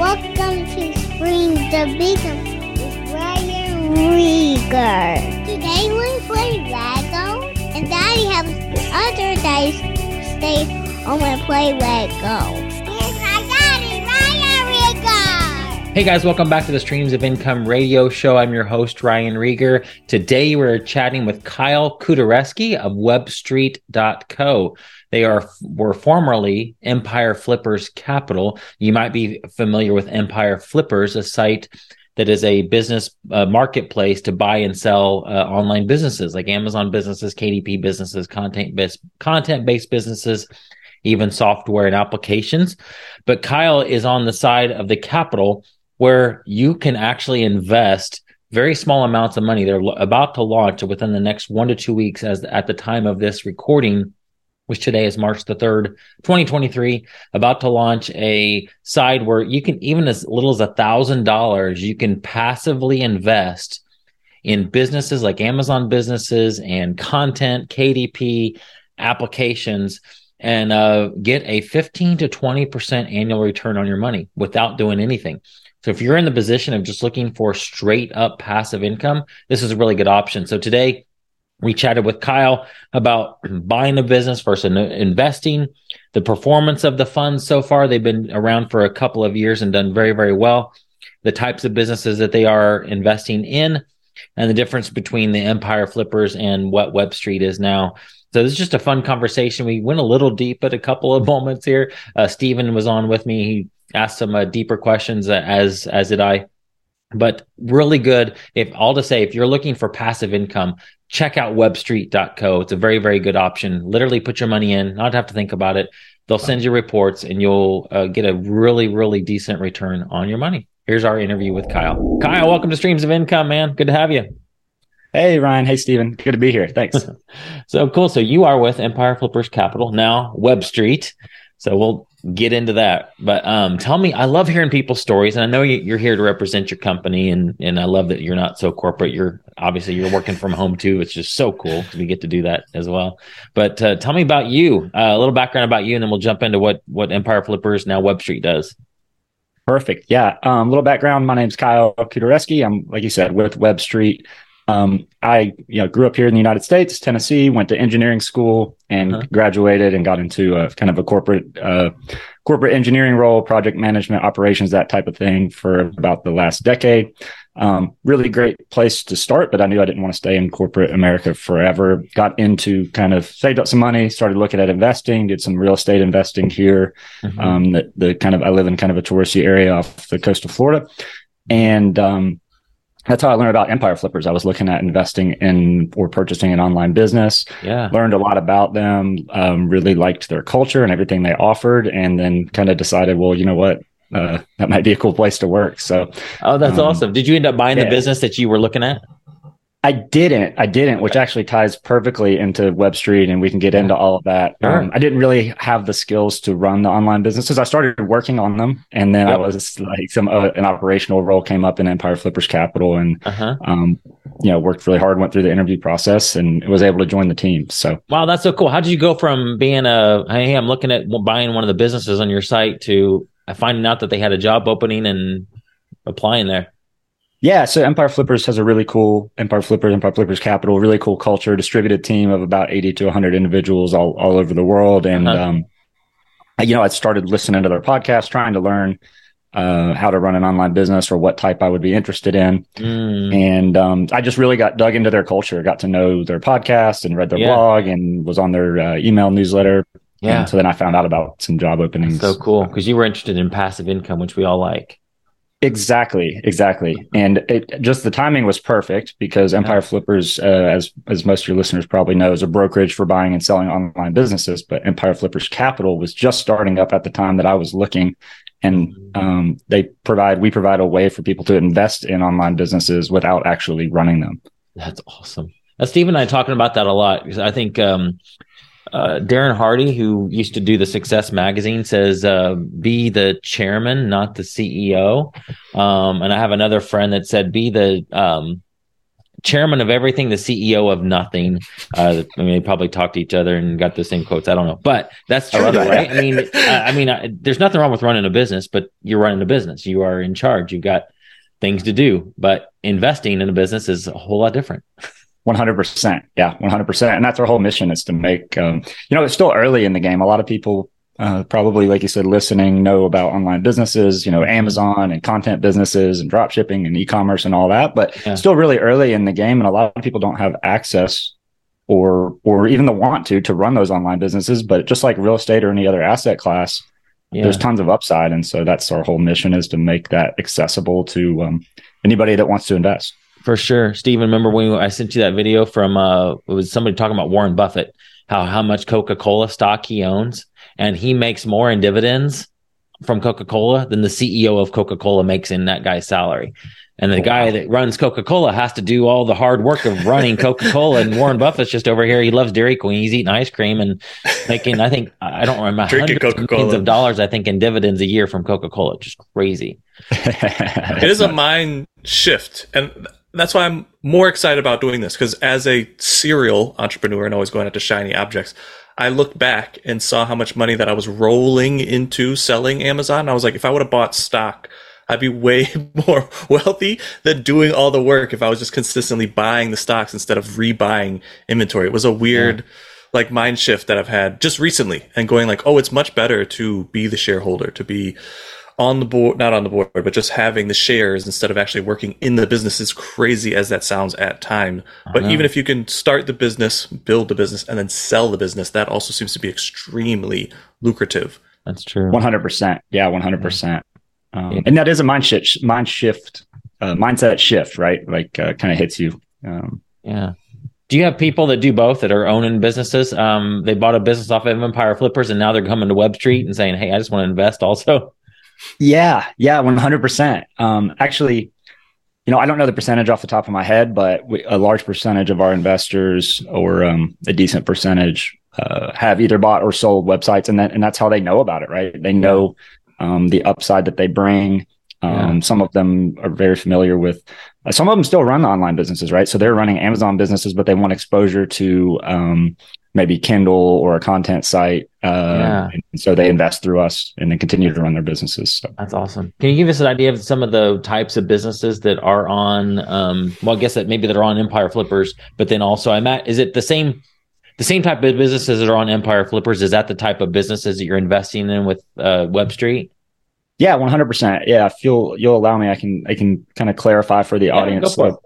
Welcome to Spring the Beacon with Ryan Rieger. Today we play Lego, and Daddy has other days stay home and play Lego. My daddy, Ryan. Hey guys, welcome back to the Streams of Income radio show. I'm your host, Ryan Rieger. Today we're chatting with Kyle Kuderewski of webstreet.co. They are were formerly Empire Flippers Capital. You might be familiar with Empire Flippers, a site that is a business uh, marketplace to buy and sell uh, online businesses like Amazon businesses, KDP businesses, content based content based businesses, even software and applications. But Kyle is on the side of the capital where you can actually invest very small amounts of money. They're about to launch within the next one to two weeks, as at the time of this recording which today is March the 3rd, 2023, about to launch a side where you can, even as little as a thousand dollars, you can passively invest in businesses like Amazon businesses and content, KDP applications, and uh, get a 15 to 20% annual return on your money without doing anything. So if you're in the position of just looking for straight up passive income, this is a really good option. So today, we chatted with Kyle about buying a business versus investing, the performance of the funds so far. They've been around for a couple of years and done very, very well. The types of businesses that they are investing in, and the difference between the Empire Flippers and what Web Street is now. So this is just a fun conversation. We went a little deep at a couple of moments here. Uh, Stephen was on with me. He asked some uh, deeper questions, uh, as as did I but really good. If all to say, if you're looking for passive income, check out webstreet.co. It's a very, very good option. Literally put your money in, not have to think about it. They'll send you reports and you'll uh, get a really, really decent return on your money. Here's our interview with Kyle. Kyle, welcome to Streams of Income, man. Good to have you. Hey, Ryan. Hey, Stephen. Good to be here. Thanks. so cool. So you are with Empire Flippers Capital, now Web Street. So we'll get into that. But um, tell me, I love hearing people's stories, and I know you, are here to represent your company, and and I love that you're not so corporate. You're obviously you're working from home too. It's just so cool we get to do that as well. But uh, tell me about you, uh, a little background about you, and then we'll jump into what what Empire Flippers now Web Street does. Perfect. Yeah. A um, little background. My name's Kyle Kuderewski. I'm, like you said, with Web Street. Um, I you know grew up here in the United States, Tennessee. Went to engineering school and uh-huh. graduated and got into a kind of a corporate uh, corporate engineering role, project management, operations, that type of thing for about the last decade. Um, really great place to start, but I knew I didn't want to stay in corporate America forever. Got into kind of saved up some money, started looking at investing, did some real estate investing here. Mm-hmm. Um, the, the kind of I live in kind of a touristy area off the coast of Florida, and um, that's how I learned about Empire Flippers. I was looking at investing in or purchasing an online business. Yeah. Learned a lot about them, um, really liked their culture and everything they offered, and then kind of decided, well, you know what? Uh, that might be a cool place to work. So, oh, that's um, awesome. Did you end up buying yeah. the business that you were looking at? I didn't. I didn't, which actually ties perfectly into Web Street, and we can get into all of that. Sure. Um, I didn't really have the skills to run the online businesses. I started working on them, and then yep. I was like, some uh, an operational role came up in Empire Flippers Capital, and uh-huh. um, you know, worked really hard, went through the interview process, and was able to join the team. So, wow, that's so cool. How did you go from being a hey, I'm looking at buying one of the businesses on your site to finding out that they had a job opening and applying there? Yeah, so Empire Flippers has a really cool Empire Flippers, Empire Flippers Capital, really cool culture, distributed team of about 80 to 100 individuals all, all over the world. And, uh-huh. um, you know, I started listening to their podcast, trying to learn uh, how to run an online business or what type I would be interested in. Mm. And um, I just really got dug into their culture, got to know their podcast and read their yeah. blog and was on their uh, email newsletter. Yeah. And so then I found out about some job openings. That's so cool because you were interested in passive income, which we all like. Exactly, exactly, and it just the timing was perfect because Empire Flippers, uh, as as most of your listeners probably know, is a brokerage for buying and selling online businesses. But Empire Flippers Capital was just starting up at the time that I was looking, and um, they provide we provide a way for people to invest in online businesses without actually running them. That's awesome. Now, Steve and I talking about that a lot because I think um, uh, Darren Hardy, who used to do the Success Magazine, says, uh, "Be the chairman, not the CEO." Um, and I have another friend that said, "Be the um, chairman of everything, the CEO of nothing. Uh, I mean, they probably talked to each other and got the same quotes. I don't know, but that's true, though, right? I mean, uh, I mean, uh, there's nothing wrong with running a business, but you're running a business. You are in charge. You've got things to do, but investing in a business is a whole lot different. 100%. Yeah, 100%. And that's our whole mission is to make, um, you know, it's still early in the game. A lot of people uh, probably, like you said, listening know about online businesses, you know, Amazon and content businesses and drop shipping and e-commerce and all that, but yeah. still really early in the game. And a lot of people don't have access or, or even the want to, to run those online businesses. But just like real estate or any other asset class, yeah. there's tons of upside. And so that's our whole mission is to make that accessible to um, anybody that wants to invest. For sure. Steven, remember when I sent you that video from, uh, it was somebody talking about Warren Buffett, how, how much Coca-Cola stock he owns and he makes more in dividends from Coca Cola than the CEO of Coca Cola makes in that guy's salary. And the guy that runs Coca Cola has to do all the hard work of running Coca Cola. and Warren Buffett's just over here. He loves Dairy Queen. He's eating ice cream and making, I think, I don't remember, hundreds of millions of dollars, I think, in dividends a year from Coca Cola. Just crazy. it is a mind shift. And that's why I'm more excited about doing this because as a serial entrepreneur and always going after shiny objects, I looked back and saw how much money that I was rolling into selling Amazon. I was like, if I would have bought stock, I'd be way more wealthy than doing all the work if I was just consistently buying the stocks instead of rebuying inventory. It was a weird yeah. like mind shift that I've had just recently and going like, oh, it's much better to be the shareholder, to be on the board, not on the board, but just having the shares instead of actually working in the business, is crazy as that sounds at time. But even if you can start the business, build the business, and then sell the business, that also seems to be extremely lucrative. That's true. One hundred percent. Yeah, one hundred percent. Um, and that is a mind shift, mind shift, uh, mindset shift, right? Like, uh, kind of hits you. Um, yeah. Do you have people that do both that are owning businesses? Um, they bought a business off of Empire Flippers, and now they're coming to Web Street and saying, "Hey, I just want to invest also." Yeah, yeah, one hundred percent. Um, actually, you know, I don't know the percentage off the top of my head, but we, a large percentage of our investors, or um, a decent percentage, uh, have either bought or sold websites, and that and that's how they know about it, right? They know um, the upside that they bring. Um, yeah. Some of them are very familiar with. Uh, some of them still run online businesses, right? So they're running Amazon businesses, but they want exposure to um, maybe Kindle or a content site. Uh, yeah. And so they invest through us and then continue to run their businesses. So. That's awesome. Can you give us an idea of some of the types of businesses that are on? Um, well, I guess that maybe that are on Empire Flippers, but then also I'm at. Is it the same? The same type of businesses that are on Empire Flippers is that the type of businesses that you're investing in with uh, Web Street? Yeah, one hundred percent. Yeah, if you'll you'll allow me, I can I can kind of clarify for the yeah, audience. For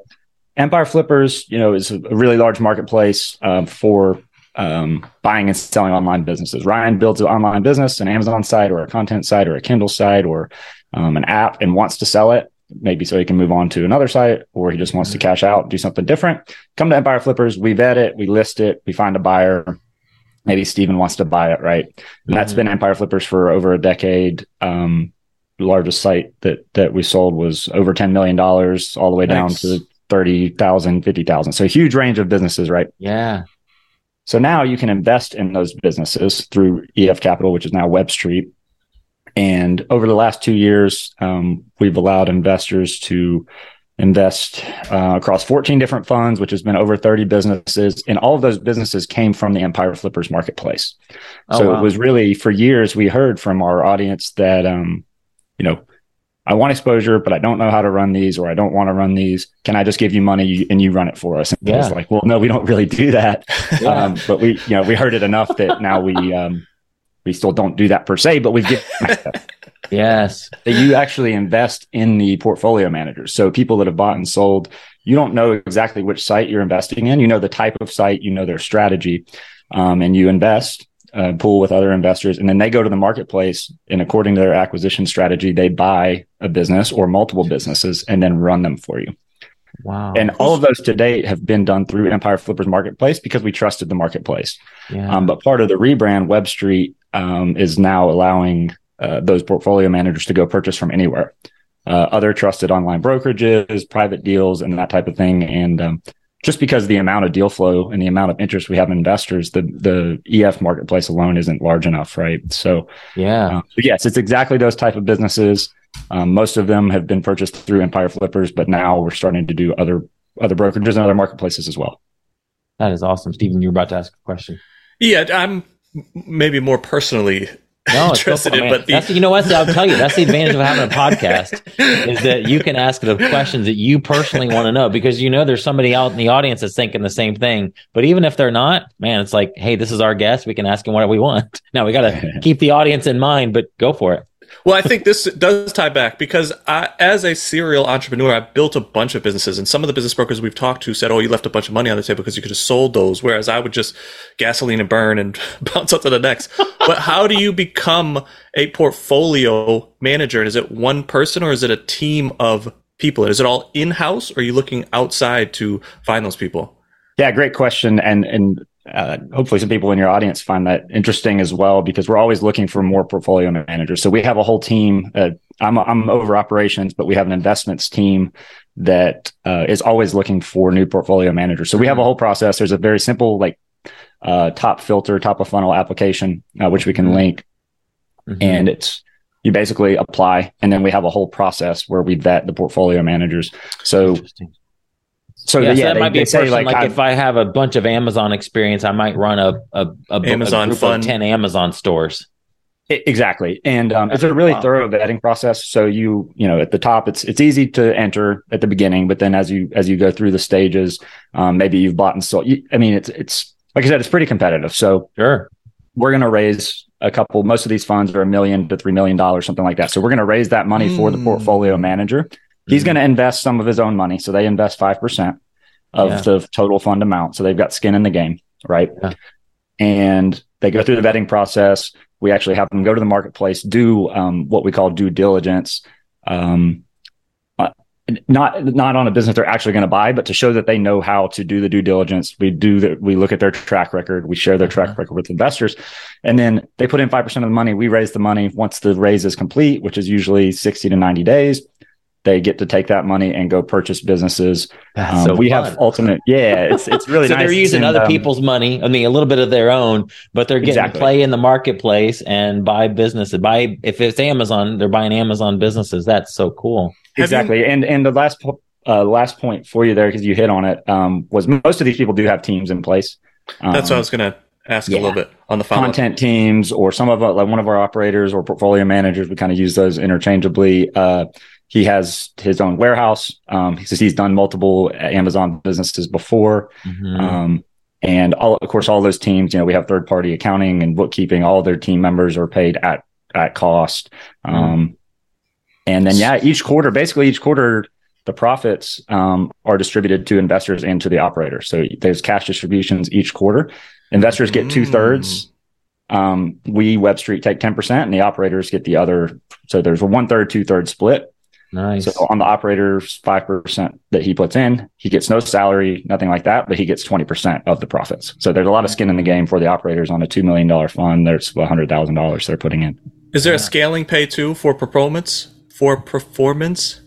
Empire Flippers, you know, is a really large marketplace uh, for um, buying and selling online businesses. Ryan builds an online business, an Amazon site or a content site or a Kindle site or um, an app and wants to sell it, maybe so he can move on to another site or he just wants to cash out, do something different. Come to Empire Flippers, we vet it, we list it, we find a buyer. Maybe Steven wants to buy it, right? And that's mm-hmm. been Empire Flippers for over a decade. Um, largest site that that we sold was over $10 million all the way down to 30,000, 50,000. So a huge range of businesses, right? Yeah. So now you can invest in those businesses through EF Capital, which is now Web Street. And over the last two years, um, we've allowed investors to invest uh, across 14 different funds, which has been over 30 businesses. And all of those businesses came from the Empire Flippers marketplace. Oh, so wow. it was really for years we heard from our audience that, um, you know, I want exposure, but I don't know how to run these or I don't want to run these. Can I just give you money and you run it for us? And yeah. it's like, well, no, we don't really do that. Yeah. Um, but we, you know, we heard it enough that now we, um, we still don't do that per se, but we've given yes that you actually invest in the portfolio managers. So people that have bought and sold, you don't know exactly which site you're investing in. You know the type of site, you know their strategy, um, and you invest uh, pool with other investors, and then they go to the marketplace and according to their acquisition strategy, they buy a business or multiple businesses and then run them for you. Wow. And all of those to date have been done through Empire Flippers Marketplace because we trusted the marketplace. Yeah. Um, but part of the rebrand, Web Street um, is now allowing uh, those portfolio managers to go purchase from anywhere. Uh, other trusted online brokerages, private deals, and that type of thing. And um, just because the amount of deal flow and the amount of interest we have in investors, the the EF marketplace alone isn't large enough, right? So yeah, uh, yes, it's exactly those type of businesses. Um, most of them have been purchased through Empire Flippers, but now we're starting to do other other brokerages and other marketplaces as well. That is awesome, Stephen. You were about to ask a question. Yeah, I'm maybe more personally no, interested in, but the- you know what? I'll tell you, that's the advantage of having a podcast is that you can ask the questions that you personally want to know because you know there's somebody out in the audience that's thinking the same thing. But even if they're not, man, it's like, hey, this is our guest. We can ask him what we want. Now we got to keep the audience in mind, but go for it. Well, I think this does tie back because I, as a serial entrepreneur, I built a bunch of businesses, and some of the business brokers we've talked to said, "Oh, you left a bunch of money on the table because you could have sold those," whereas I would just gasoline and burn and bounce up to the next. but how do you become a portfolio manager? And is it one person or is it a team of people? Is it all in house, or are you looking outside to find those people? Yeah, great question, and and uh, hopefully some people in your audience find that interesting as well because we're always looking for more portfolio managers. So we have a whole team. Uh, I'm I'm over operations, but we have an investments team that uh, is always looking for new portfolio managers. So we have a whole process. There's a very simple like uh, top filter, top of funnel application uh, which we can mm-hmm. link, mm-hmm. and it's you basically apply, and then we have a whole process where we vet the portfolio managers. So so yeah, yeah so that they, might be a person like, like if I have a bunch of Amazon experience, I might run a a, a, Amazon a fund. ten Amazon stores. Exactly, and um, it's a really wow. thorough vetting process. So you you know at the top, it's it's easy to enter at the beginning, but then as you as you go through the stages, um, maybe you've bought and sold. I mean, it's it's like I said, it's pretty competitive. So sure, we're going to raise a couple. Most of these funds are a million to three million dollars, something like that. So we're going to raise that money mm. for the portfolio manager. He's mm-hmm. going to invest some of his own money. So they invest 5% of yeah. the total fund amount. So they've got skin in the game, right? Yeah. And they go through the vetting process. We actually have them go to the marketplace, do um, what we call due diligence. Um, uh, not not on a business they're actually going to buy, but to show that they know how to do the due diligence. We do that. We look at their track record. We share their track uh-huh. record with investors, and then they put in five percent of the money. We raise the money once the raise is complete, which is usually sixty to ninety days they get to take that money and go purchase businesses. Um, so we fun. have ultimate, yeah, it's it's really so nice. they're using and, other um, people's money. I mean, a little bit of their own, but they're getting exactly. play in the marketplace and buy businesses. Buy if it's Amazon, they're buying Amazon businesses. That's so cool. Exactly, you- and and the last uh, last point for you there because you hit on it um, was most of these people do have teams in place. That's what I um, was going to ask yeah. a little bit on the follow-up. content teams or some of like one of our operators or portfolio managers. We kind of use those interchangeably. Uh, he has his own warehouse. Um, he says he's done multiple Amazon businesses before. Mm-hmm. Um, and all, of course, all those teams, you know, we have third party accounting and bookkeeping. All their team members are paid at, at cost. Mm-hmm. Um, and then, yeah, each quarter, basically each quarter, the profits um, are distributed to investors and to the operator. So there's cash distributions each quarter. Investors get two thirds. Mm. Um, we Web Street take 10% and the operators get the other. So there's a one third, two third split. Nice. So on the operator's 5% that he puts in, he gets no salary, nothing like that, but he gets 20% of the profits. So there's a lot of skin in the game for the operators on a $2 million fund. There's $100,000 they're putting in. Is there yeah. a scaling pay too for performance? For performance?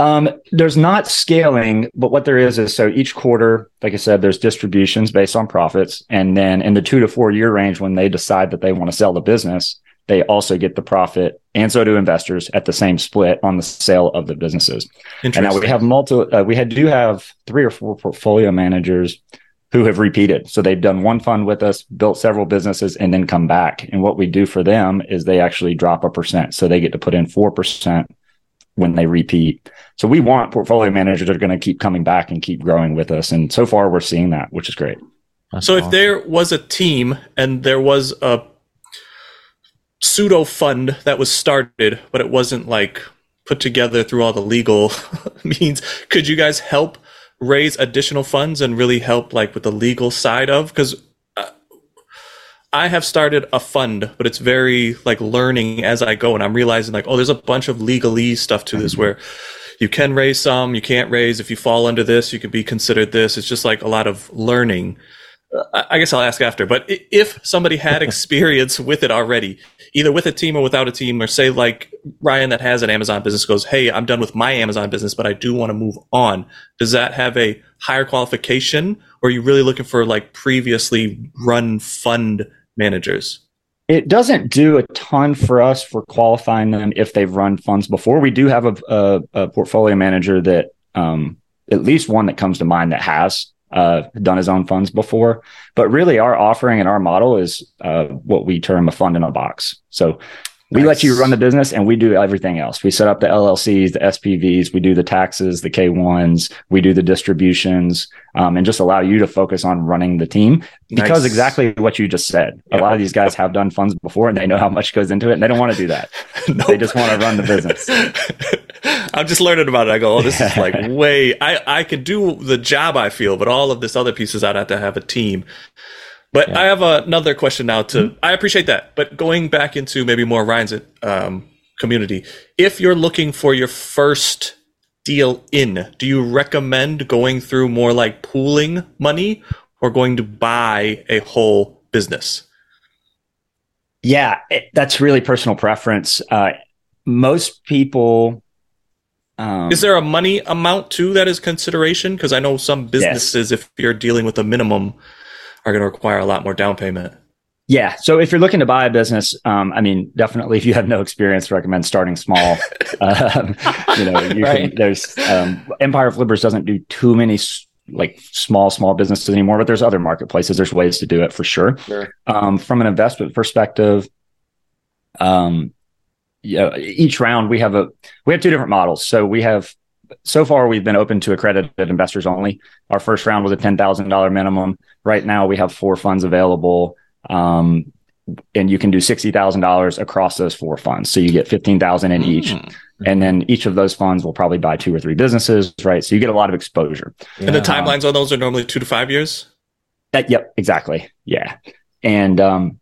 Um, there's not scaling, but what there is is so each quarter, like I said, there's distributions based on profits. And then in the two to four year range, when they decide that they want to sell the business, they also get the profit, and so do investors at the same split on the sale of the businesses. And now we have multiple. Uh, we had, do have three or four portfolio managers who have repeated. So they've done one fund with us, built several businesses, and then come back. And what we do for them is they actually drop a percent, so they get to put in four percent when they repeat. So we want portfolio managers that are going to keep coming back and keep growing with us. And so far, we're seeing that, which is great. That's so awesome. if there was a team and there was a pseudo fund that was started, but it wasn't like put together through all the legal means. Could you guys help raise additional funds and really help like with the legal side of? Because uh, I have started a fund, but it's very like learning as I go, and I'm realizing like, oh, there's a bunch of legalese stuff to this mm-hmm. where you can raise some, you can't raise. If you fall under this, you could be considered this. It's just like a lot of learning. I guess I'll ask after. But if somebody had experience with it already, either with a team or without a team, or say like Ryan that has an Amazon business goes, Hey, I'm done with my Amazon business, but I do want to move on. Does that have a higher qualification or are you really looking for like previously run fund managers? It doesn't do a ton for us for qualifying them if they've run funds before. We do have a, a, a portfolio manager that um, at least one that comes to mind that has uh, done his own funds before. But really, our offering and our model is uh, what we term a fund in a box. So we nice. let you run the business and we do everything else. We set up the LLCs, the SPVs, we do the taxes, the K1s, we do the distributions, um, and just allow you to focus on running the team because nice. exactly what you just said. A lot of these guys have done funds before and they know how much goes into it and they don't want to do that. nope. They just want to run the business. I'm just learning about it. I go, oh, this is like way, I, I could do the job I feel, but all of this other pieces, I'd have to have a team. But yeah. I have another question now. To mm-hmm. I appreciate that, but going back into maybe more Ryan's um, community, if you're looking for your first deal in, do you recommend going through more like pooling money or going to buy a whole business? Yeah, it, that's really personal preference. Uh, most people. Um, is there a money amount too that is consideration? Because I know some businesses, yes. if you're dealing with a minimum, are going to require a lot more down payment. Yeah. So if you're looking to buy a business, um, I mean, definitely if you have no experience, recommend starting small. um, you know, you right. can, there's um, Empire Flippers doesn't do too many like small, small businesses anymore, but there's other marketplaces. There's ways to do it for sure. sure. Um, from an investment perspective, um, yeah, each round we have a we have two different models. So we have so far we've been open to accredited investors only. Our first round was a ten thousand dollar minimum. Right now we have four funds available, um, and you can do sixty thousand dollars across those four funds. So you get fifteen thousand in mm. each, and then each of those funds will probably buy two or three businesses. Right, so you get a lot of exposure. And the timelines on those are normally two to five years. That, yep, exactly. Yeah, and um,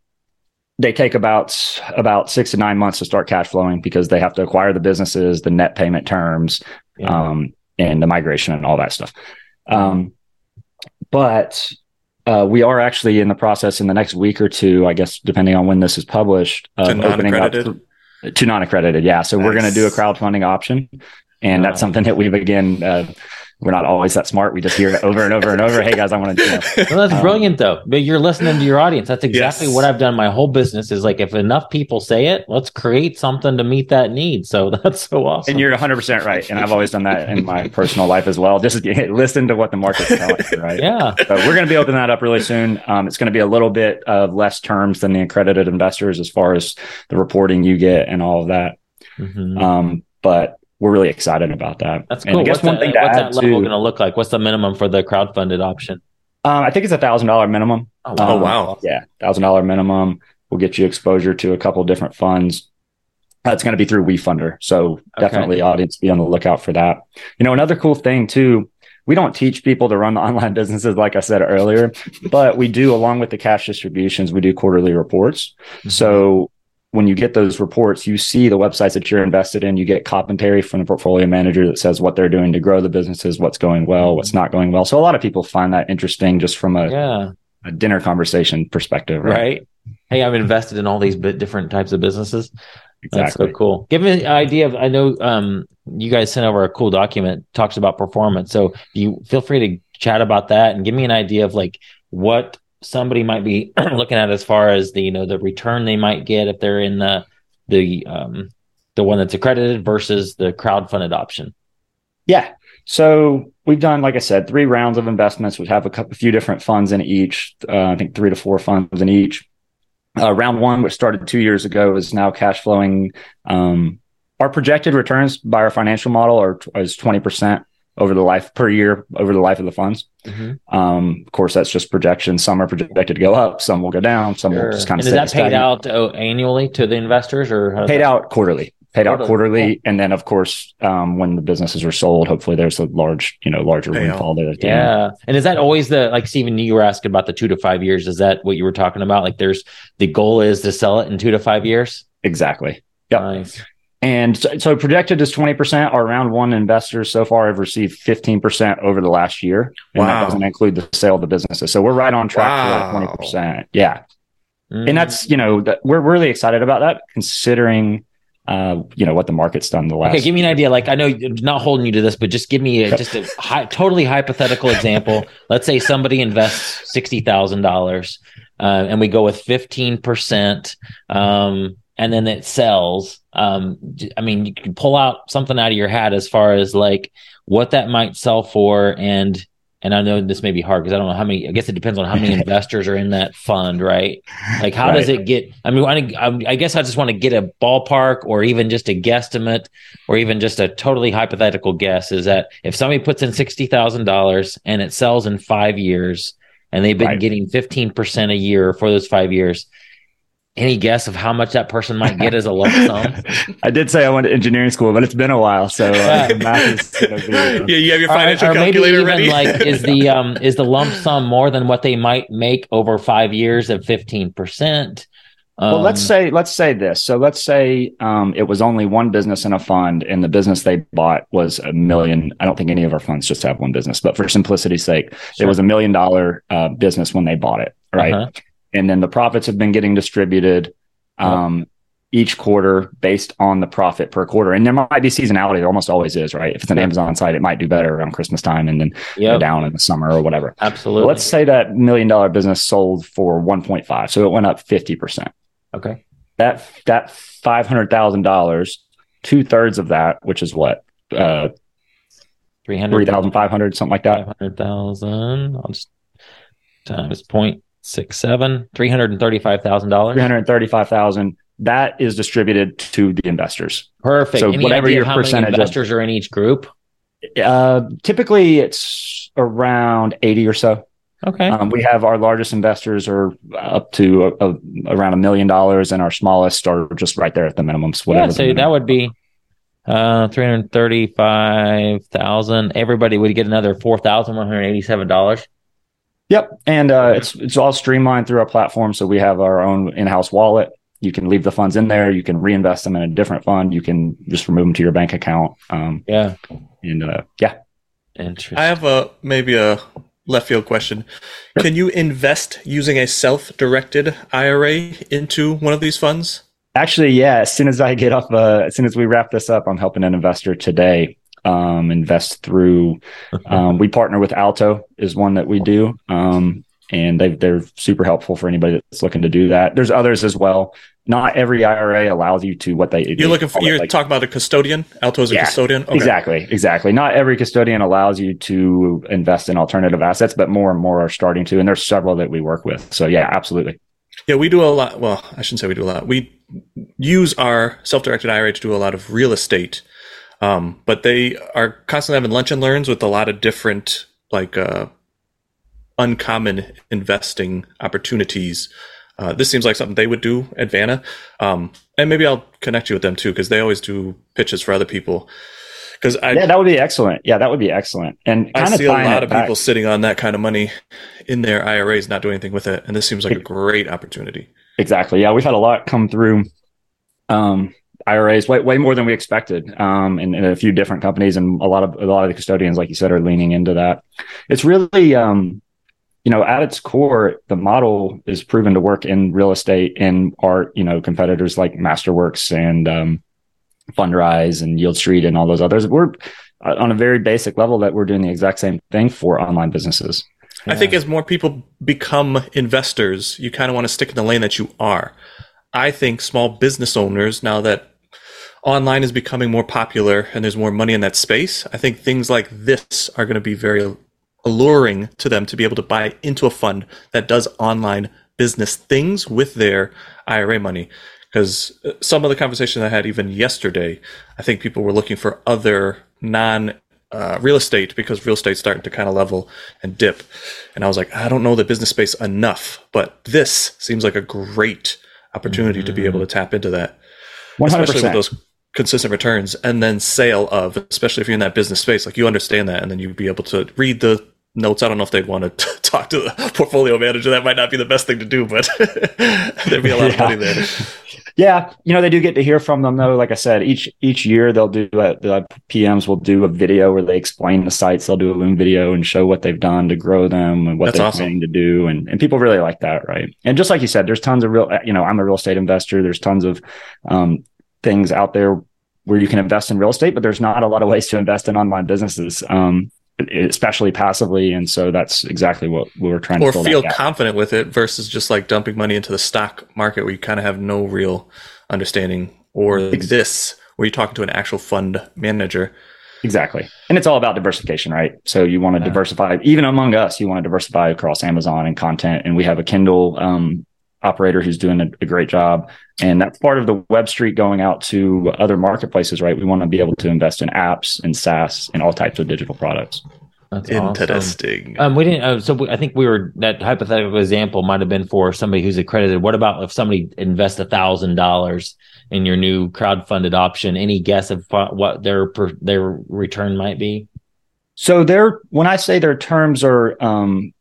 they take about about six to nine months to start cash flowing because they have to acquire the businesses, the net payment terms, yeah. um, and the migration and all that stuff. Um, but uh, we are actually in the process in the next week or two, I guess, depending on when this is published, of opening up to, to non-accredited. Yeah, so nice. we're going to do a crowdfunding option, and that's something that we've again uh, we're not always that smart. We just hear it over and over and over. Hey guys, I want to. You know, well, that's um, brilliant though. But you're listening to your audience. That's exactly yes. what I've done. My whole business is like, if enough people say it, let's create something to meet that need. So that's so awesome. And you're 100 percent right. And I've always done that in my personal life as well. Just listen to what the market's telling you, right? Yeah. So we're going to be opening that up really soon. Um, it's going to be a little bit of less terms than the accredited investors as far as the reporting you get and all of that. Mm-hmm. Um, but we're really excited about that. That's cool. And I guess what's one that, thing to what's that level going to look like? What's the minimum for the crowdfunded option? Um, I think it's a thousand dollar minimum. Oh wow! Um, oh, wow. Yeah, thousand dollar minimum will get you exposure to a couple different funds. That's going to be through WeFunder, so definitely audience be on the lookout for that. You know, another cool thing too. We don't teach people to run the online businesses, like I said earlier, but we do, along with the cash distributions, we do quarterly reports. Mm-hmm. So when you get those reports, you see the websites that you're invested in. You get commentary from the portfolio manager that says what they're doing to grow the businesses, what's going well, what's not going well. So a lot of people find that interesting just from a, yeah. a dinner conversation perspective. Right? right. Hey, I'm invested in all these different types of businesses. Exactly. That's so cool. Give me an idea of, I know um, you guys sent over a cool document, talks about performance. So you feel free to chat about that and give me an idea of like what somebody might be looking at as far as the you know the return they might get if they're in the the um the one that's accredited versus the crowd funded option. Yeah. So we've done like i said three rounds of investments. We have a, couple, a few different funds in each uh, i think three to four funds in each. Uh, round one which started two years ago is now cash flowing. Um, our projected returns by our financial model are is 20% over the life per year over the life of the funds. Mm-hmm. Um, of course, that's just projections. Some are projected to go up, some will go down, some sure. will just kind of. And is that paid out oh, annually to the investors, or paid out quarterly? Paid quarterly. out quarterly, and then of course, um, when the businesses are sold, hopefully there's a large, you know, larger windfall there. Yeah, and is that always the like Stephen? You were asking about the two to five years. Is that what you were talking about? Like, there's the goal is to sell it in two to five years. Exactly. Yeah. Nice. And so, so, projected is 20%. Our round one investors so far have received 15% over the last year. And wow. that doesn't include the sale of the businesses. So we're right on track wow. for that 20%. Yeah. Mm. And that's, you know, that we're really excited about that considering, uh, you know, what the market's done the last. Okay. Give me an idea. Like, I know I'm not holding you to this, but just give me a, just a hi- totally hypothetical example. Let's say somebody invests $60,000 uh, and we go with 15%. Um, and then it sells. Um, I mean, you can pull out something out of your hat as far as like what that might sell for and and I know this may be hard because I don't know how many. I guess it depends on how many investors are in that fund, right? Like, how right. does it get? I mean, I, I guess I just want to get a ballpark or even just a guesstimate or even just a totally hypothetical guess. Is that if somebody puts in sixty thousand dollars and it sells in five years, and they've been right. getting fifteen percent a year for those five years, any guess of how much that person might get as a lump sum? I did say I went to engineering school, but it's been a while, so uh, math is be, uh, yeah. You have your financial or, or calculator maybe even ready. like, is the um is the lump sum more than what they might make over five years of fifteen percent? Um, well, let's um, say let's say this. So let's say um, it was only one business in a fund, and the business they bought was a million. I don't think any of our funds just have one business, but for simplicity's sake, sure. it was a million dollar uh, business when they bought it, right? Uh-huh and then the profits have been getting distributed um, yep. each quarter based on the profit per quarter. And there might be seasonality. There almost always is, right? If it's an Amazon site, it might do better around Christmas time and then yep. down in the summer or whatever. Absolutely. let's say that million dollar business sold for 1.5. So it went up 50%. Okay. That, that $500,000, two thirds of that, which is what? Uh, 3,500, something like that. 500,000. I'll just times point six, seven, three hundred and thirty-five thousand dollars. Three hundred thirty-five thousand. That is distributed to the investors. Perfect. So Any whatever your percentage investors of, are in each group. Uh, typically, it's around eighty or so. Okay. Um, we have our largest investors are up to a, a, around a million dollars, and our smallest are just right there at the minimums. Whatever. Yeah, so that would be uh, three hundred thirty-five thousand. Everybody would get another four thousand one hundred eighty-seven dollars. Yep, and uh, it's it's all streamlined through our platform. So we have our own in-house wallet. You can leave the funds in there. You can reinvest them in a different fund. You can just remove them to your bank account. Um, yeah, and uh, yeah. Interesting. I have a maybe a left field question. Sure. Can you invest using a self-directed IRA into one of these funds? Actually, yeah. As soon as I get off, uh, as soon as we wrap this up, I'm helping an investor today um, invest through. Um, we partner with Alto is one that we do, um, and they they're super helpful for anybody that's looking to do that. There's others as well. Not every IRA allows you to what they. You're they looking for. You're like, talking about a custodian. Alto is a yeah, custodian. Okay. Exactly, exactly. Not every custodian allows you to invest in alternative assets, but more and more are starting to, and there's several that we work with. So yeah, absolutely. Yeah, we do a lot. Well, I shouldn't say we do a lot. We use our self-directed IRA to do a lot of real estate um, but they are constantly having lunch and learns with a lot of different like uh, uncommon investing opportunities. Uh, this seems like something they would do at Vanna. Um, and maybe I'll connect you with them too, because they always do pitches for other people. Because I yeah, that would be excellent. Yeah, that would be excellent. And I see a lot of back. people sitting on that kind of money in their IRAs, not doing anything with it. And this seems like a great opportunity. Exactly. Yeah, we've had a lot come through. Um, IRAs way, way more than we expected um, in, in, a few different companies, and a lot of a lot of the custodians, like you said, are leaning into that. It's really, um, you know, at its core, the model is proven to work in real estate and art. You know, competitors like Masterworks and um, Fundrise and Yieldstreet and all those others. We're uh, on a very basic level that we're doing the exact same thing for online businesses. Yeah. I think as more people become investors, you kind of want to stick in the lane that you are. I think small business owners, now that online is becoming more popular and there's more money in that space, I think things like this are going to be very alluring to them to be able to buy into a fund that does online business things with their IRA money. Because uh, some of the conversations I had even yesterday, I think people were looking for other non uh, real estate because real estate's starting to kind of level and dip. And I was like, I don't know the business space enough, but this seems like a great opportunity mm-hmm. to be able to tap into that, 100%. especially with those consistent returns and then sale of, especially if you're in that business space, like you understand that, and then you'd be able to read the notes. I don't know if they'd want to talk to the portfolio manager. That might not be the best thing to do, but there'd be a lot yeah. of money there. Yeah, you know they do get to hear from them though. Like I said, each each year they'll do a, the PMs will do a video where they explain the sites. They'll do a Loom video and show what they've done to grow them and what That's they're awesome. planning to do, and and people really like that, right? And just like you said, there's tons of real. You know, I'm a real estate investor. There's tons of um, things out there where you can invest in real estate, but there's not a lot of ways to invest in online businesses. Um, especially passively. And so that's exactly what we were trying or to Or feel confident with it versus just like dumping money into the stock market where you kind of have no real understanding or exists where you're talking to an actual fund manager. Exactly. And it's all about diversification, right? So you want to yeah. diversify, even among us, you want to diversify across Amazon and content. And we have a Kindle um, operator who's doing a, a, great job. And that's part of the web street going out to other marketplaces, right? We want to be able to invest in apps and SaaS and all types of digital products. That's interesting. Awesome. Um, we didn't. Uh, so we, I think we were that hypothetical example might have been for somebody who's accredited. What about if somebody invests a thousand dollars in your new crowd-funded option? Any guess of what their their return might be? So their when I say their terms are um,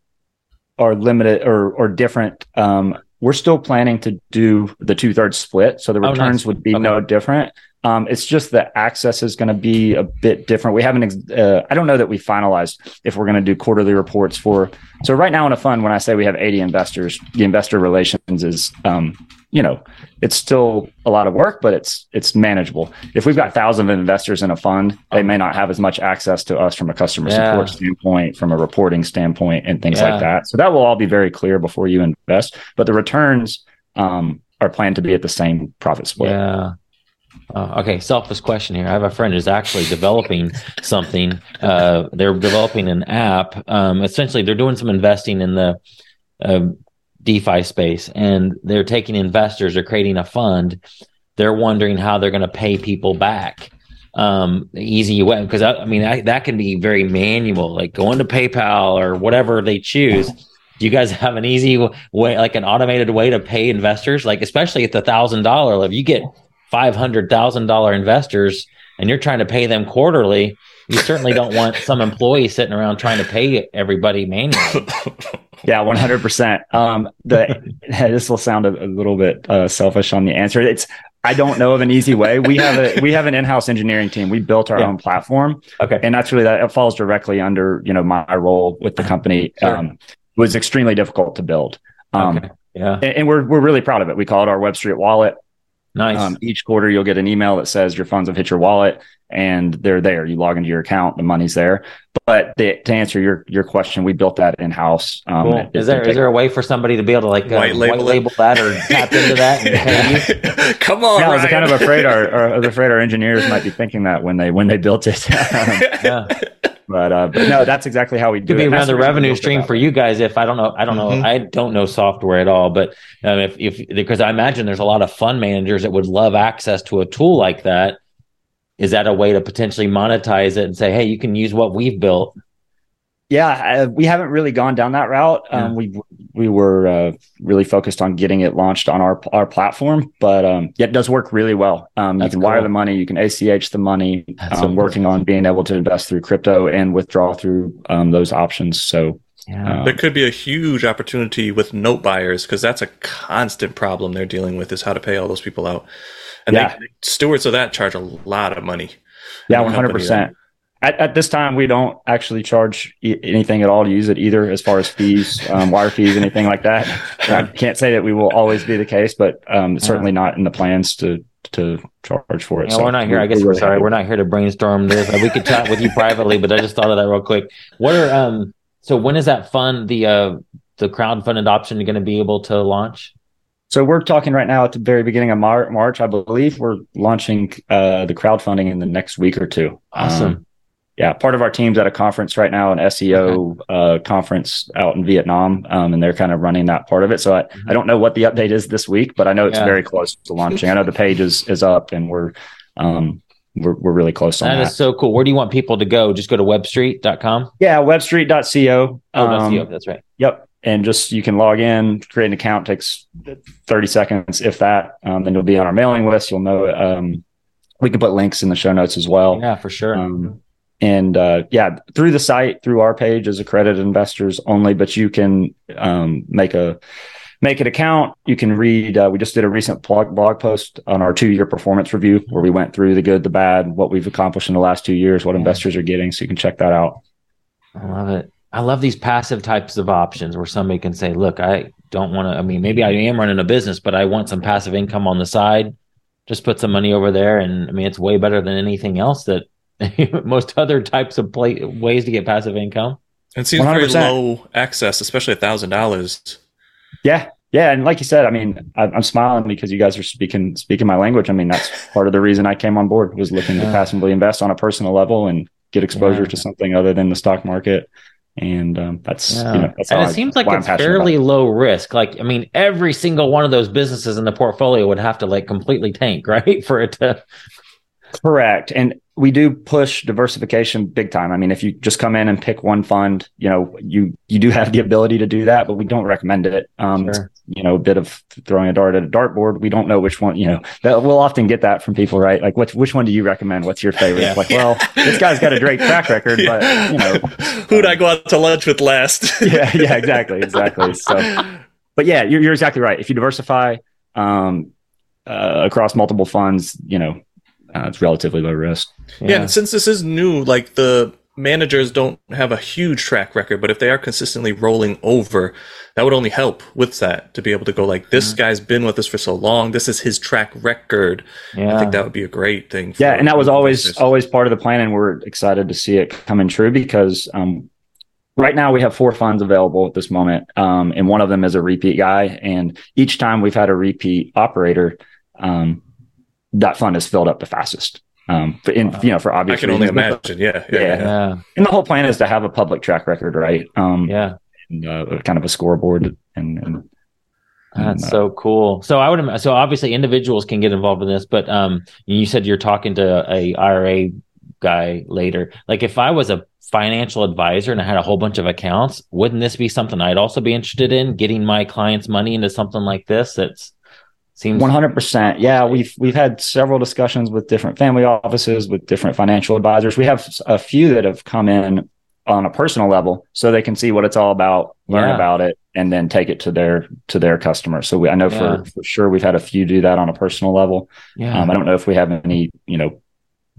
are limited or or different, um, we're still planning to do the two thirds split. So the returns oh, nice. would be okay. no different. Um, it's just that access is going to be a bit different. We haven't, uh, I don't know that we finalized if we're going to do quarterly reports for. So right now in a fund, when I say we have 80 investors, the investor relations is, um, you know, it's still a lot of work, but it's it's manageable. If we've got thousands of investors in a fund, they may not have as much access to us from a customer yeah. support standpoint, from a reporting standpoint, and things yeah. like that. So that will all be very clear before you invest. But the returns um, are planned to be at the same profit split. Yeah. Uh, okay, selfish question here. I have a friend who's actually developing something. Uh, they're developing an app. Um, essentially, they're doing some investing in the uh, DeFi space, and they're taking investors. They're creating a fund. They're wondering how they're going to pay people back. Um, easy way because I, I, mean I, that can be very manual, like going to PayPal or whatever they choose. Do you guys have an easy way, like an automated way to pay investors? Like especially at the thousand dollar, level, you get $500,000 investors and you're trying to pay them quarterly, you certainly don't want some employee sitting around trying to pay everybody manually. Yeah, one hundred percent. Um, the this will sound a, a little bit uh, selfish on the answer. It's I don't know of an easy way. We have a we have an in-house engineering team. We built our yeah. own platform. Okay, and that's really that it falls directly under you know my role with the company. Sure. Um, it was extremely difficult to build. Um, okay. Yeah, and, and, we're we're really proud of it. We call it our Web Street Wallet. Nice. Um, each quarter, you'll get an email that says your funds have hit your wallet, and they're there. You log into your account, the money's there. But the, to answer your your question, we built that in house. Um, cool. Is there is there a way for somebody to be able to like uh, white, label, white label that or tap into that? Come on, yeah, I was kind of afraid our, our I was afraid our engineers might be thinking that when they when they built it. yeah. But, uh, but no, that's exactly how we do Could it. Could be another revenue stream for you guys. If I don't know, I don't know, mm-hmm. I don't know software at all. But um, if if because I imagine there's a lot of fund managers that would love access to a tool like that. Is that a way to potentially monetize it and say, hey, you can use what we've built? Yeah, uh, we haven't really gone down that route. Um, yeah. We we were uh, really focused on getting it launched on our our platform, but um, yeah, it does work really well. Um, you can cool. wire the money, you can ACH the money. I'm um, working on being able to invest through crypto and withdraw through um, those options. So yeah. Um, there could be a huge opportunity with note buyers because that's a constant problem they're dealing with is how to pay all those people out. And yeah. they, stewards of that charge a lot of money. Yeah, one hundred percent at, at, this time, we don't actually charge e- anything at all to use it either, as far as fees, um, wire fees, anything like that. I can't say that we will always be the case, but um, certainly not in the plans to to charge for it. So we're not here. I guess we're, we're sorry. Happy. We're not here to brainstorm this. We could chat with you privately, but I just thought of that real quick. What are um? So when is that fund the uh the crowdfunded option going to be able to launch? So we're talking right now at the very beginning of Mar- March, I believe. We're launching uh, the crowdfunding in the next week or two. Awesome. Um, yeah, part of our team's at a conference right now, an SEO uh, conference out in Vietnam, um, and they're kind of running that part of it. So I, mm-hmm. I don't know what the update is this week, but I know it's yeah. very close to launching. I know the page is is up, and we're um, we're, we're really close on that. That is so cool. Where do you want people to go? Just go to webstreet.com? Yeah, webstreet.co. Oh, um, that's right. Yep. And just you can log in, create an account, takes 30 seconds, if that. Um, then you'll be on our mailing list. You'll know um, we can put links in the show notes as well. Yeah, for sure. Um, and uh, yeah, through the site, through our page as accredited investors only, but you can um, make a make an account. You can read. Uh, we just did a recent blog blog post on our two year performance review where we went through the good, the bad, what we've accomplished in the last two years, what investors are getting. So you can check that out. I love it. I love these passive types of options where somebody can say, "Look, I don't want to. I mean, maybe I am running a business, but I want some passive income on the side. Just put some money over there, and I mean, it's way better than anything else that most other types of play, ways to get passive income. It seems 100%. very low access, especially a thousand dollars. Yeah, Yeah, and like you said, I mean, I'm smiling because you guys are speaking speaking my language. I mean, that's part of the reason I came on board was looking to passively invest on a personal level and get exposure yeah. to something other than the stock market. And um, that's yeah. you know, that's and it I, seems like it's fairly about. low risk. Like, I mean, every single one of those businesses in the portfolio would have to like completely tank, right, for it to. Correct, and we do push diversification big time. I mean, if you just come in and pick one fund, you know, you you do have the ability to do that, but we don't recommend it. Um, sure. You know, a bit of throwing a dart at a dartboard. We don't know which one. You know, that, we'll often get that from people, right? Like, what which one do you recommend? What's your favorite? Yeah. Like, well, this guy's got a great track record, but you know, who'd um, I go out to lunch with last? yeah, yeah, exactly, exactly. So, but yeah, you're, you're exactly right. If you diversify um, uh, across multiple funds, you know, uh, it's relatively low risk. Yeah. yeah, and since this is new, like the managers don't have a huge track record, but if they are consistently rolling over, that would only help with that to be able to go like this mm-hmm. guy's been with us for so long. This is his track record. Yeah. I think that would be a great thing. yeah, and that was always always part of the plan, and we're excited to see it coming true because um, right now we have four funds available at this moment, um, and one of them is a repeat guy, and each time we've had a repeat operator. Um, that fund is filled up the fastest. Um, for in, wow. you know, for obvious I can reasons. only imagine. Yeah, yeah, yeah, yeah, And the whole plan is to have a public track record, right? Um, yeah. And, uh, kind of a scoreboard and, and that's uh, so cool. So I would so obviously individuals can get involved in this, but um, you said you're talking to a IRA guy later. Like if I was a financial advisor and I had a whole bunch of accounts, wouldn't this be something I'd also be interested in? Getting my clients' money into something like this that's Seems 100%. Yeah, we've we've had several discussions with different family offices, with different financial advisors. We have a few that have come in on a personal level so they can see what it's all about, learn yeah. about it and then take it to their to their customers. So we, I know yeah. for, for sure we've had a few do that on a personal level. Yeah. Um, I don't know if we have any, you know,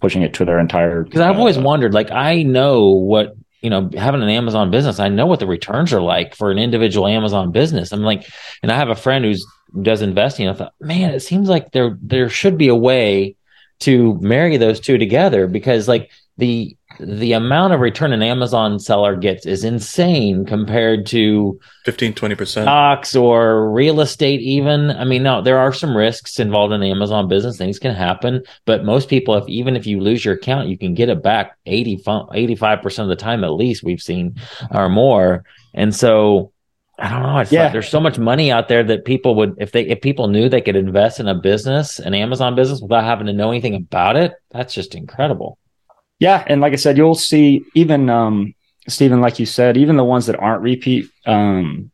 pushing it to their entire Cuz I've uh, always wondered like I know what you know, having an Amazon business, I know what the returns are like for an individual Amazon business. I'm like, and I have a friend who's does investing. I thought, man, it seems like there there should be a way to marry those two together because like the the amount of return an Amazon seller gets is insane compared to 15 20% stocks or real estate even. I mean no there are some risks involved in the amazon business. Things can happen but most people if even if you lose your account you can get it back 80 85% of the time at least we've seen or more. And so I don't know. It's yeah. Like there's so much money out there that people would, if they, if people knew they could invest in a business, an Amazon business without having to know anything about it, that's just incredible. Yeah. And like I said, you'll see even, um, Stephen, like you said, even the ones that aren't repeat, um,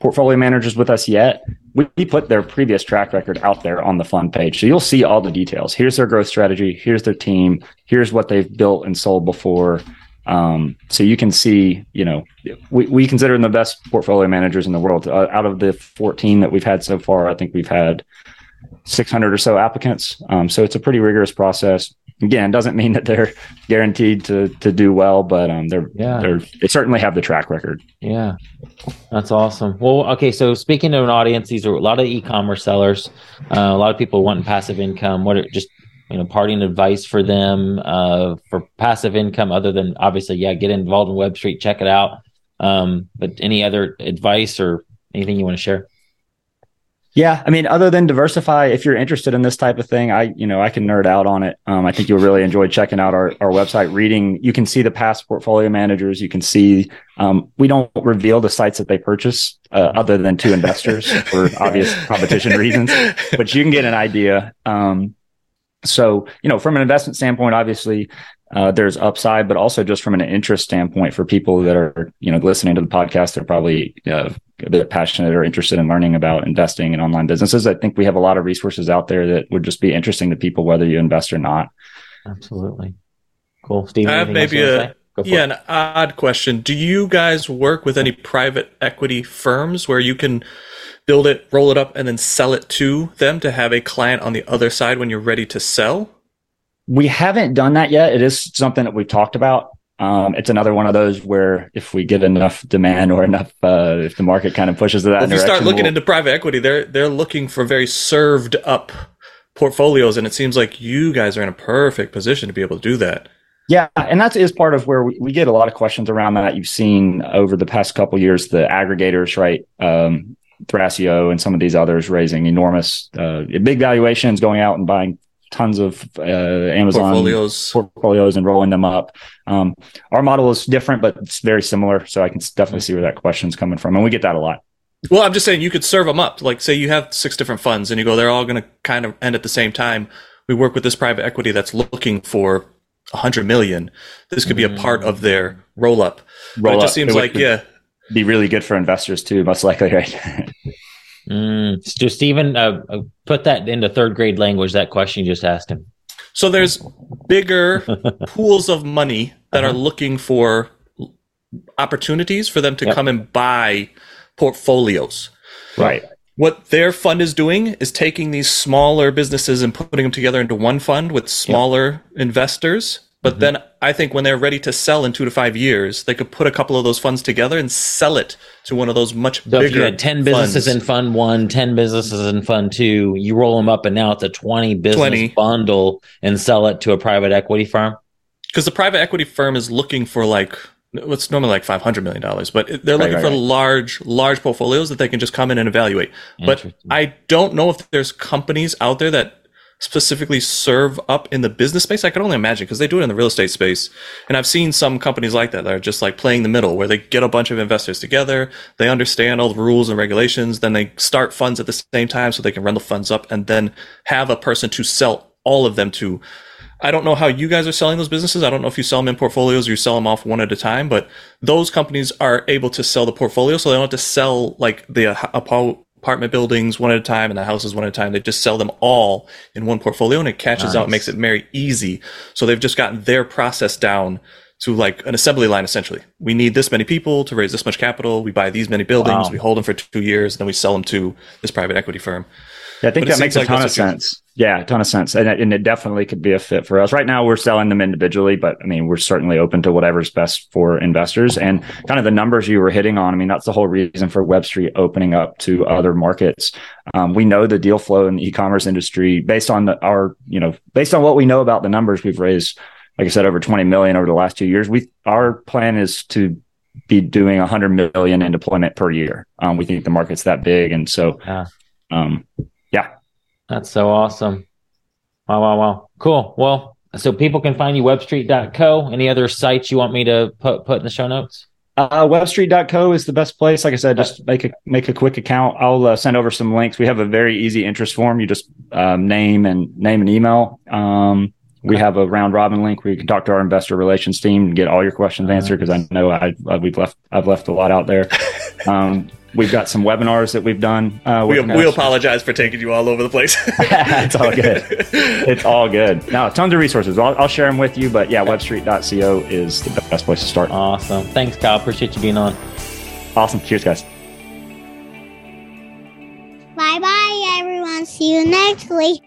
portfolio managers with us yet, we, we put their previous track record out there on the fund page. So you'll see all the details. Here's their growth strategy. Here's their team. Here's what they've built and sold before. Um, so you can see, you know, we, we consider them the best portfolio managers in the world. Uh, out of the 14 that we've had so far, I think we've had 600 or so applicants. Um, so it's a pretty rigorous process. Again, doesn't mean that they're guaranteed to to do well, but um, they're yeah they're they certainly have the track record. Yeah, that's awesome. Well, okay, so speaking to an audience, these are a lot of e-commerce sellers, uh, a lot of people wanting passive income. What are just you know parting advice for them uh, for passive income other than obviously yeah get involved in Webstreet check it out. Um, but any other advice or anything you want to share? Yeah i mean other than diversify if you're interested in this type of thing i you know i can nerd out on it. Um, i think you'll really enjoy checking out our, our website reading. You can see the past portfolio managers. You can see um, we don't reveal the sites that they purchase uh, other than to investors for obvious competition reasons but you can get an idea. Um, so, you know, from an investment standpoint, obviously, uh, there's upside, but also just from an interest standpoint for people that are, you know, listening to the podcast, they're probably uh, a bit passionate or interested in learning about investing in online businesses. I think we have a lot of resources out there that would just be interesting to people, whether you invest or not. Absolutely. Cool. Steve, I have maybe a, yeah, it. an odd question. Do you guys work with any private equity firms where you can build it, roll it up, and then sell it to them to have a client on the other side when you're ready to sell? We haven't done that yet. It is something that we've talked about. Um, it's another one of those where if we get enough demand or enough, uh, if the market kind of pushes to that, well, if you start looking we'll... into private equity, they're they're looking for very served up portfolios, and it seems like you guys are in a perfect position to be able to do that. Yeah, and that is part of where we, we get a lot of questions around that. You've seen over the past couple years the aggregators, right? Um, Thrasio and some of these others raising enormous, uh, big valuations, going out and buying tons of uh, Amazon portfolios. portfolios and rolling them up. Um, our model is different, but it's very similar. So I can definitely see where that question's coming from, and we get that a lot. Well, I'm just saying you could serve them up. Like, say you have six different funds, and you go, they're all going to kind of end at the same time. We work with this private equity that's looking for a hundred million. This could be a part of their roll up. Roll but it just seems it like, yeah, be really good for investors too, most likely, right? mm. So, Stephen, uh, uh, put that into third grade language. That question you just asked him. So there's bigger pools of money that uh-huh. are looking for opportunities for them to yep. come and buy portfolios. Right. What their fund is doing is taking these smaller businesses and putting them together into one fund with smaller yep. investors but mm-hmm. then I think when they're ready to sell in two to five years, they could put a couple of those funds together and sell it to one of those much so bigger. If you had ten businesses funds. in fund one, 10 businesses in fund two, you roll them up, and now it's a twenty business 20. bundle and sell it to a private equity firm. Because the private equity firm is looking for like what's normally like five hundred million dollars, but they're looking right, right, for right. large, large portfolios that they can just come in and evaluate. But I don't know if there's companies out there that specifically serve up in the business space? I can only imagine because they do it in the real estate space. And I've seen some companies like that that are just like playing the middle where they get a bunch of investors together, they understand all the rules and regulations, then they start funds at the same time so they can run the funds up and then have a person to sell all of them to. I don't know how you guys are selling those businesses. I don't know if you sell them in portfolios or you sell them off one at a time, but those companies are able to sell the portfolio so they don't have to sell like the uh, apartment buildings one at a time and the houses one at a time. They just sell them all in one portfolio and it catches nice. out, makes it very easy. So they've just gotten their process down to like an assembly line essentially. We need this many people to raise this much capital. We buy these many buildings, wow. we hold them for two years, and then we sell them to this private equity firm. Yeah, I think that makes a like ton of sense. Yeah, a ton of sense. And, and it definitely could be a fit for us. Right now, we're selling them individually, but I mean, we're certainly open to whatever's best for investors. And kind of the numbers you were hitting on, I mean, that's the whole reason for Webstreet opening up to other markets. Um, we know the deal flow in the e-commerce industry based on the, our, you know, based on what we know about the numbers we've raised, like I said, over 20 million over the last two years. We, our plan is to be doing 100 million in deployment per year. Um, we think the market's that big. And so, yeah. um, that's so awesome. Wow, wow, wow. Cool. Well, so people can find you webstreet.co. Any other sites you want me to put put in the show notes? Uh, webstreet.co is the best place. Like I said, just make a make a quick account. I'll uh, send over some links. We have a very easy interest form. You just um, name and name and email. Um, we have a round robin link where you can talk to our investor relations team and get all your questions answered. Because I know I, I, we've left I've left a lot out there. Um, We've got some webinars that we've done. Uh, we, we apologize for taking you all over the place. it's all good. It's all good. Now, tons of resources. I'll, I'll share them with you, but yeah, webstreet.co is the best place to start. Awesome. Thanks, Kyle. Appreciate you being on. Awesome. Cheers, guys. Bye bye, everyone. See you next week.